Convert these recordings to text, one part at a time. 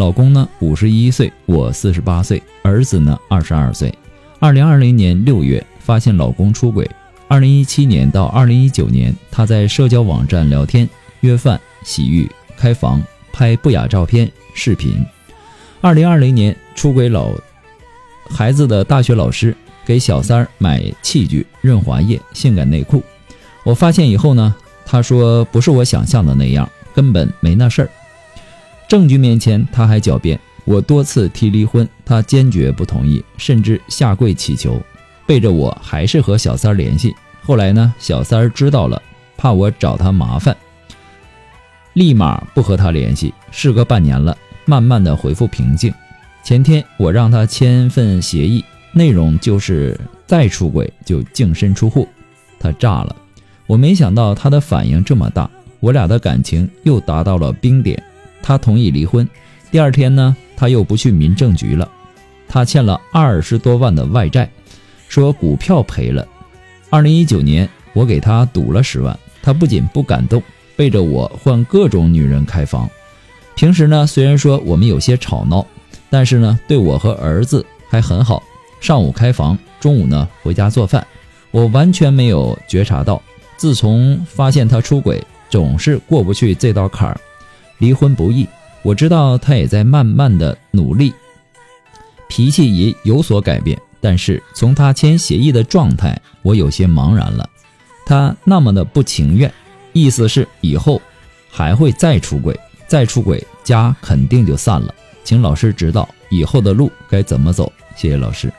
老公呢，五十一岁，我四十八岁，儿子呢，二十二岁。二零二零年六月发现老公出轨。二零一七年到二零一九年，他在社交网站聊天、约饭、洗浴、开房、拍不雅照片、视频。二零二零年出轨老孩子的大学老师给小三儿买器具、润滑液、性感内裤。我发现以后呢，他说不是我想象的那样，根本没那事儿。证据面前，他还狡辩。我多次提离婚，他坚决不同意，甚至下跪乞求，背着我还是和小三儿联系。后来呢，小三儿知道了，怕我找他麻烦，立马不和他联系。事隔半年了，慢慢的恢复平静。前天我让他签份协议，内容就是再出轨就净身出户。他炸了，我没想到他的反应这么大，我俩的感情又达到了冰点。他同意离婚，第二天呢，他又不去民政局了。他欠了二十多万的外债，说股票赔了。二零一九年，我给他赌了十万，他不仅不感动，背着我换各种女人开房。平时呢，虽然说我们有些吵闹，但是呢，对我和儿子还很好。上午开房，中午呢回家做饭，我完全没有觉察到。自从发现他出轨，总是过不去这道坎儿。离婚不易，我知道他也在慢慢的努力，脾气也有所改变。但是从他签协议的状态，我有些茫然了。他那么的不情愿，意思是以后还会再出轨，再出轨家肯定就散了。请老师指导以后的路该怎么走，谢谢老师。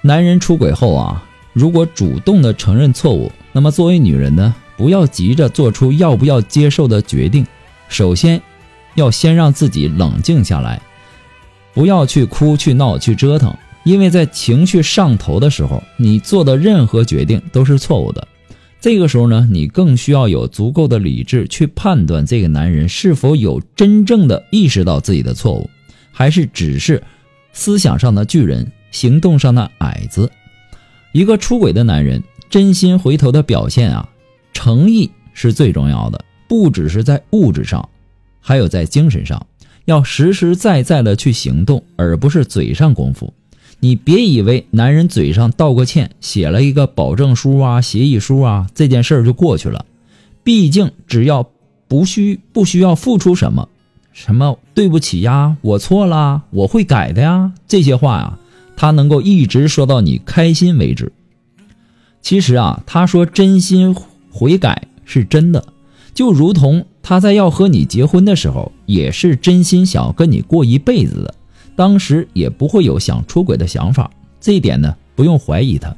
男人出轨后啊，如果主动的承认错误，那么作为女人呢？不要急着做出要不要接受的决定，首先，要先让自己冷静下来，不要去哭、去闹、去折腾，因为在情绪上头的时候，你做的任何决定都是错误的。这个时候呢，你更需要有足够的理智去判断这个男人是否有真正的意识到自己的错误，还是只是思想上的巨人，行动上的矮子。一个出轨的男人真心回头的表现啊！诚意是最重要的，不只是在物质上，还有在精神上，要实实在在的去行动，而不是嘴上功夫。你别以为男人嘴上道个歉，写了一个保证书啊、协议书啊，这件事儿就过去了。毕竟，只要不需不需要付出什么，什么对不起呀，我错了，我会改的呀，这些话呀，他能够一直说到你开心为止。其实啊，他说真心。悔改是真的，就如同他在要和你结婚的时候，也是真心想要跟你过一辈子的，当时也不会有想出轨的想法，这一点呢不用怀疑他。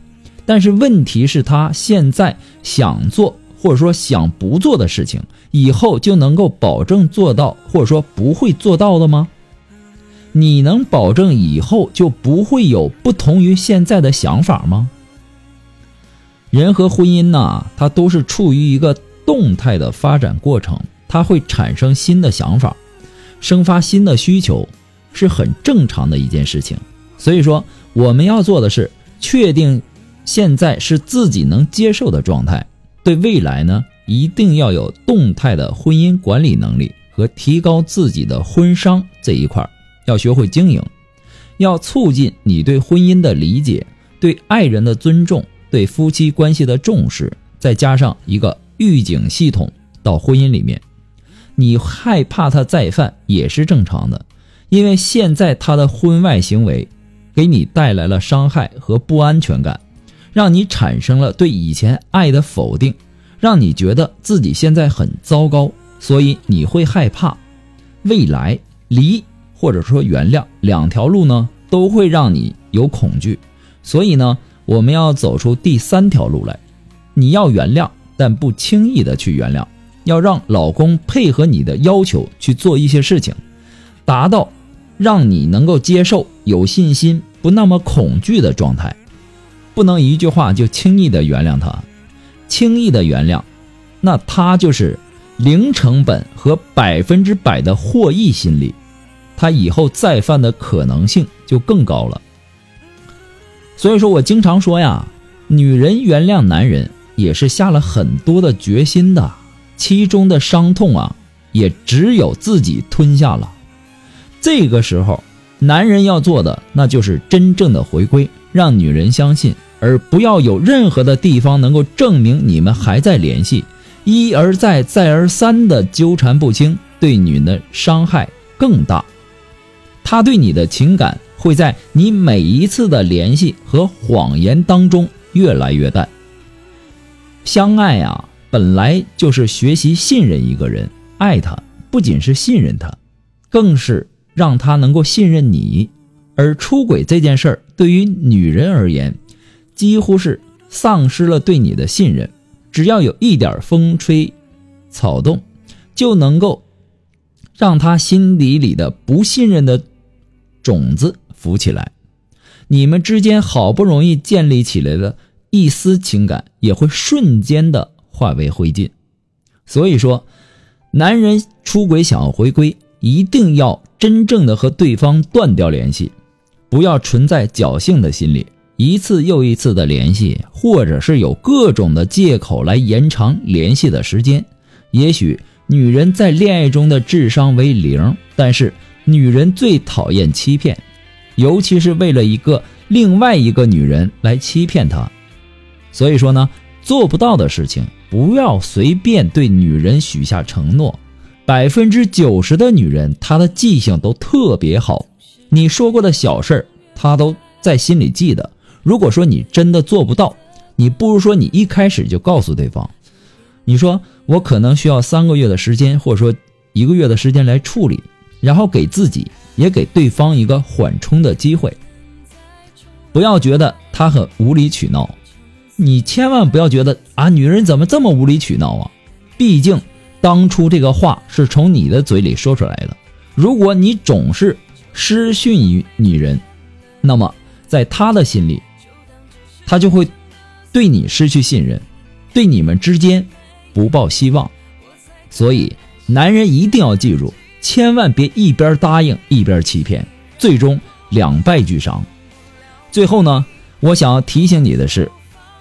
但是问题是，他现在想做或者说想不做的事情，以后就能够保证做到或者说不会做到的吗？你能保证以后就不会有不同于现在的想法吗？人和婚姻呐，它都是处于一个动态的发展过程，它会产生新的想法，生发新的需求，是很正常的一件事情。所以说，我们要做的是确定现在是自己能接受的状态，对未来呢，一定要有动态的婚姻管理能力和提高自己的婚商这一块，要学会经营，要促进你对婚姻的理解，对爱人的尊重。对夫妻关系的重视，再加上一个预警系统到婚姻里面，你害怕他再犯也是正常的，因为现在他的婚外行为给你带来了伤害和不安全感，让你产生了对以前爱的否定，让你觉得自己现在很糟糕，所以你会害怕未来离或者说原谅两条路呢，都会让你有恐惧，所以呢。我们要走出第三条路来，你要原谅，但不轻易的去原谅，要让老公配合你的要求去做一些事情，达到让你能够接受、有信心、不那么恐惧的状态，不能一句话就轻易的原谅他，轻易的原谅，那他就是零成本和百分之百的获益心理，他以后再犯的可能性就更高了。所以说我经常说呀，女人原谅男人也是下了很多的决心的，其中的伤痛啊，也只有自己吞下了。这个时候，男人要做的那就是真正的回归，让女人相信，而不要有任何的地方能够证明你们还在联系，一而再，再而三的纠缠不清，对女人的伤害更大。他对你的情感。会在你每一次的联系和谎言当中越来越淡。相爱啊，本来就是学习信任一个人，爱他不仅是信任他，更是让他能够信任你。而出轨这件事儿，对于女人而言，几乎是丧失了对你的信任。只要有一点风吹草动，就能够让他心底里的不信任的种子。浮起来，你们之间好不容易建立起来的一丝情感，也会瞬间的化为灰烬。所以说，男人出轨想要回归，一定要真正的和对方断掉联系，不要存在侥幸的心理，一次又一次的联系，或者是有各种的借口来延长联系的时间。也许女人在恋爱中的智商为零，但是女人最讨厌欺骗。尤其是为了一个另外一个女人来欺骗他，所以说呢，做不到的事情不要随便对女人许下承诺。百分之九十的女人，她的记性都特别好，你说过的小事儿，她都在心里记得。如果说你真的做不到，你不如说你一开始就告诉对方，你说我可能需要三个月的时间，或者说一个月的时间来处理，然后给自己。也给对方一个缓冲的机会，不要觉得他很无理取闹，你千万不要觉得啊，女人怎么这么无理取闹啊？毕竟当初这个话是从你的嘴里说出来的。如果你总是失信于女人，那么在他的心里，他就会对你失去信任，对你们之间不抱希望。所以，男人一定要记住。千万别一边答应一边欺骗，最终两败俱伤。最后呢，我想要提醒你的是，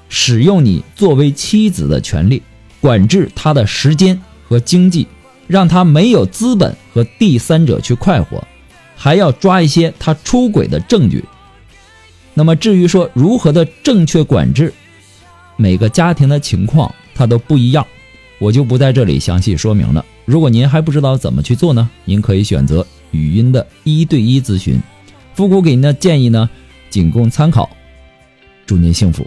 使用你作为妻子的权利，管制他的时间和经济，让他没有资本和第三者去快活，还要抓一些他出轨的证据。那么至于说如何的正确管制，每个家庭的情况它都不一样，我就不在这里详细说明了。如果您还不知道怎么去做呢？您可以选择语音的一对一咨询。复古给您的建议呢，仅供参考。祝您幸福。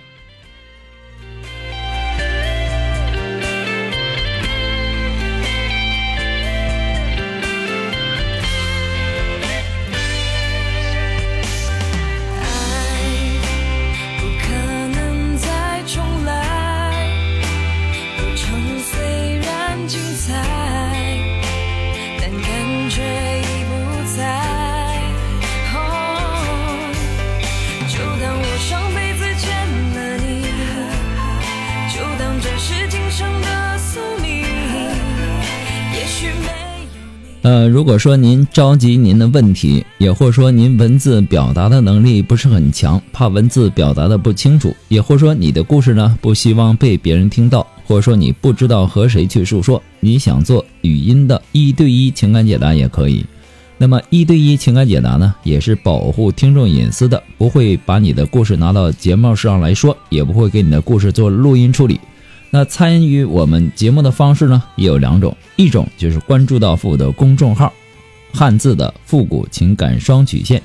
呃，如果说您着急您的问题，也或者说您文字表达的能力不是很强，怕文字表达的不清楚，也或者说你的故事呢不希望被别人听到，或者说你不知道和谁去诉说，你想做语音的一对一情感解答也可以。那么一对一情感解答呢，也是保护听众隐私的，不会把你的故事拿到节目上来说，也不会给你的故事做录音处理。那参与我们节目的方式呢，也有两种，一种就是关注到复古的公众号，汉字的复古情感双曲线。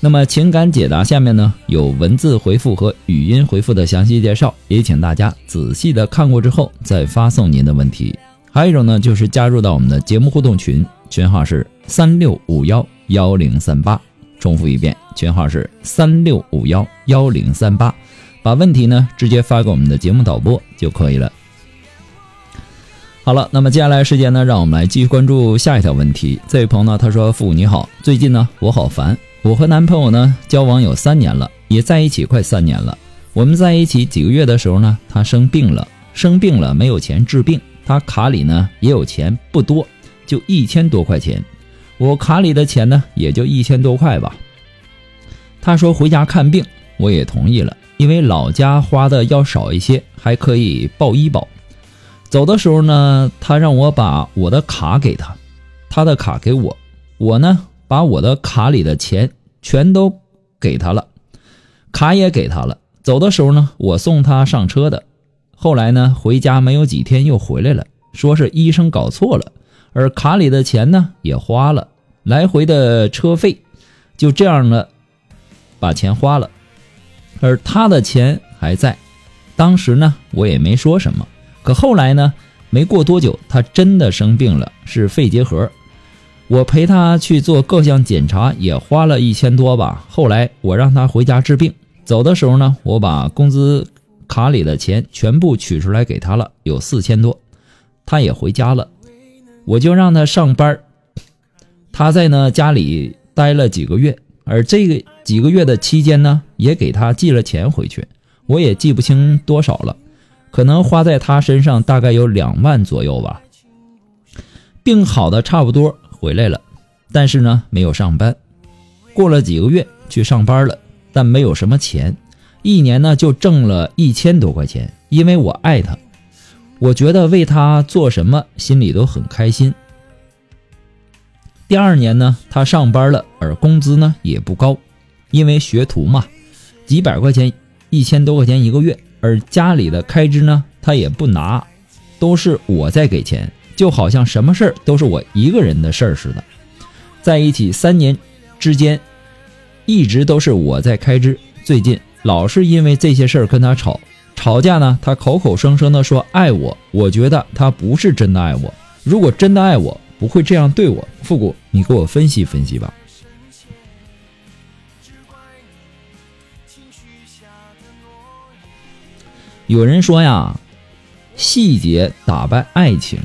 那么情感解答下面呢有文字回复和语音回复的详细介绍，也请大家仔细的看过之后再发送您的问题。还有一种呢，就是加入到我们的节目互动群，群号是三六五幺幺零三八。重复一遍，群号是三六五幺幺零三八。把问题呢直接发给我们的节目导播就可以了。好了，那么接下来时间呢，让我们来继续关注下一条问题。这位朋友呢，他说：“父母你好，最近呢我好烦，我和男朋友呢交往有三年了，也在一起快三年了。我们在一起几个月的时候呢，他生病了，生病了没有钱治病。”他卡里呢也有钱，不多，就一千多块钱。我卡里的钱呢也就一千多块吧。他说回家看病，我也同意了，因为老家花的要少一些，还可以报医保。走的时候呢，他让我把我的卡给他，他的卡给我，我呢把我的卡里的钱全都给他了，卡也给他了。走的时候呢，我送他上车的。后来呢，回家没有几天又回来了，说是医生搞错了，而卡里的钱呢也花了，来回的车费，就这样呢把钱花了，而他的钱还在。当时呢，我也没说什么。可后来呢，没过多久，他真的生病了，是肺结核。我陪他去做各项检查，也花了一千多吧。后来我让他回家治病，走的时候呢，我把工资。卡里的钱全部取出来给他了，有四千多，他也回家了，我就让他上班他在呢家里待了几个月，而这个几个月的期间呢，也给他寄了钱回去，我也记不清多少了，可能花在他身上大概有两万左右吧。病好的差不多回来了，但是呢没有上班，过了几个月去上班了，但没有什么钱。一年呢就挣了一千多块钱，因为我爱他，我觉得为他做什么心里都很开心。第二年呢，他上班了，而工资呢也不高，因为学徒嘛，几百块钱，一千多块钱一个月，而家里的开支呢他也不拿，都是我在给钱，就好像什么事儿都是我一个人的事儿似的。在一起三年之间，一直都是我在开支，最近。老是因为这些事儿跟他吵，吵架呢，他口口声声的说爱我，我觉得他不是真的爱我。如果真的爱我，不会这样对我。复古，你给我分析分析吧。有人说呀，细节打败爱情。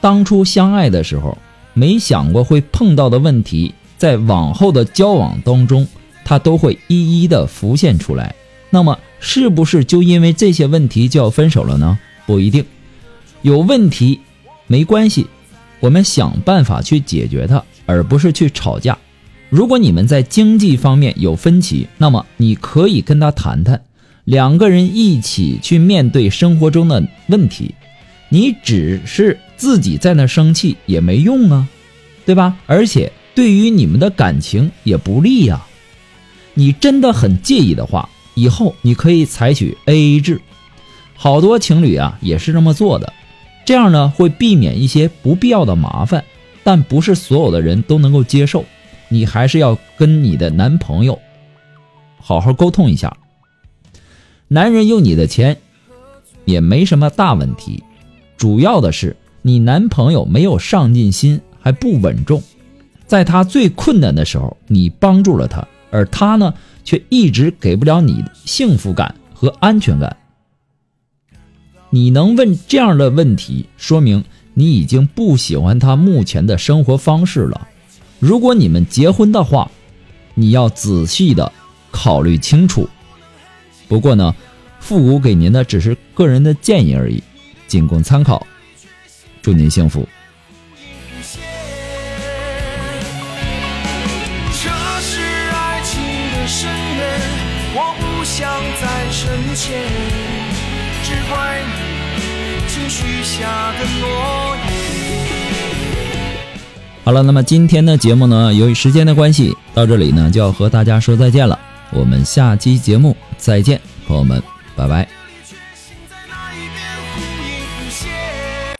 当初相爱的时候，没想过会碰到的问题，在往后的交往当中。他都会一一的浮现出来，那么是不是就因为这些问题就要分手了呢？不一定，有问题没关系，我们想办法去解决它，而不是去吵架。如果你们在经济方面有分歧，那么你可以跟他谈谈，两个人一起去面对生活中的问题。你只是自己在那生气也没用啊，对吧？而且对于你们的感情也不利呀。你真的很介意的话，以后你可以采取 A A 制，好多情侣啊也是这么做的，这样呢会避免一些不必要的麻烦，但不是所有的人都能够接受，你还是要跟你的男朋友好好沟通一下。男人用你的钱也没什么大问题，主要的是你男朋友没有上进心，还不稳重，在他最困难的时候，你帮助了他。而他呢，却一直给不了你幸福感和安全感。你能问这样的问题，说明你已经不喜欢他目前的生活方式了。如果你们结婚的话，你要仔细的考虑清楚。不过呢，复古给您的只是个人的建议而已，仅供参考。祝您幸福。这是爱情的深渊，我不想再深陷只怪你轻许下的诺言。好了，那么今天的节目呢，由于时间的关系，到这里呢就要和大家说再见了。我们下期节目再见，朋友们，拜拜。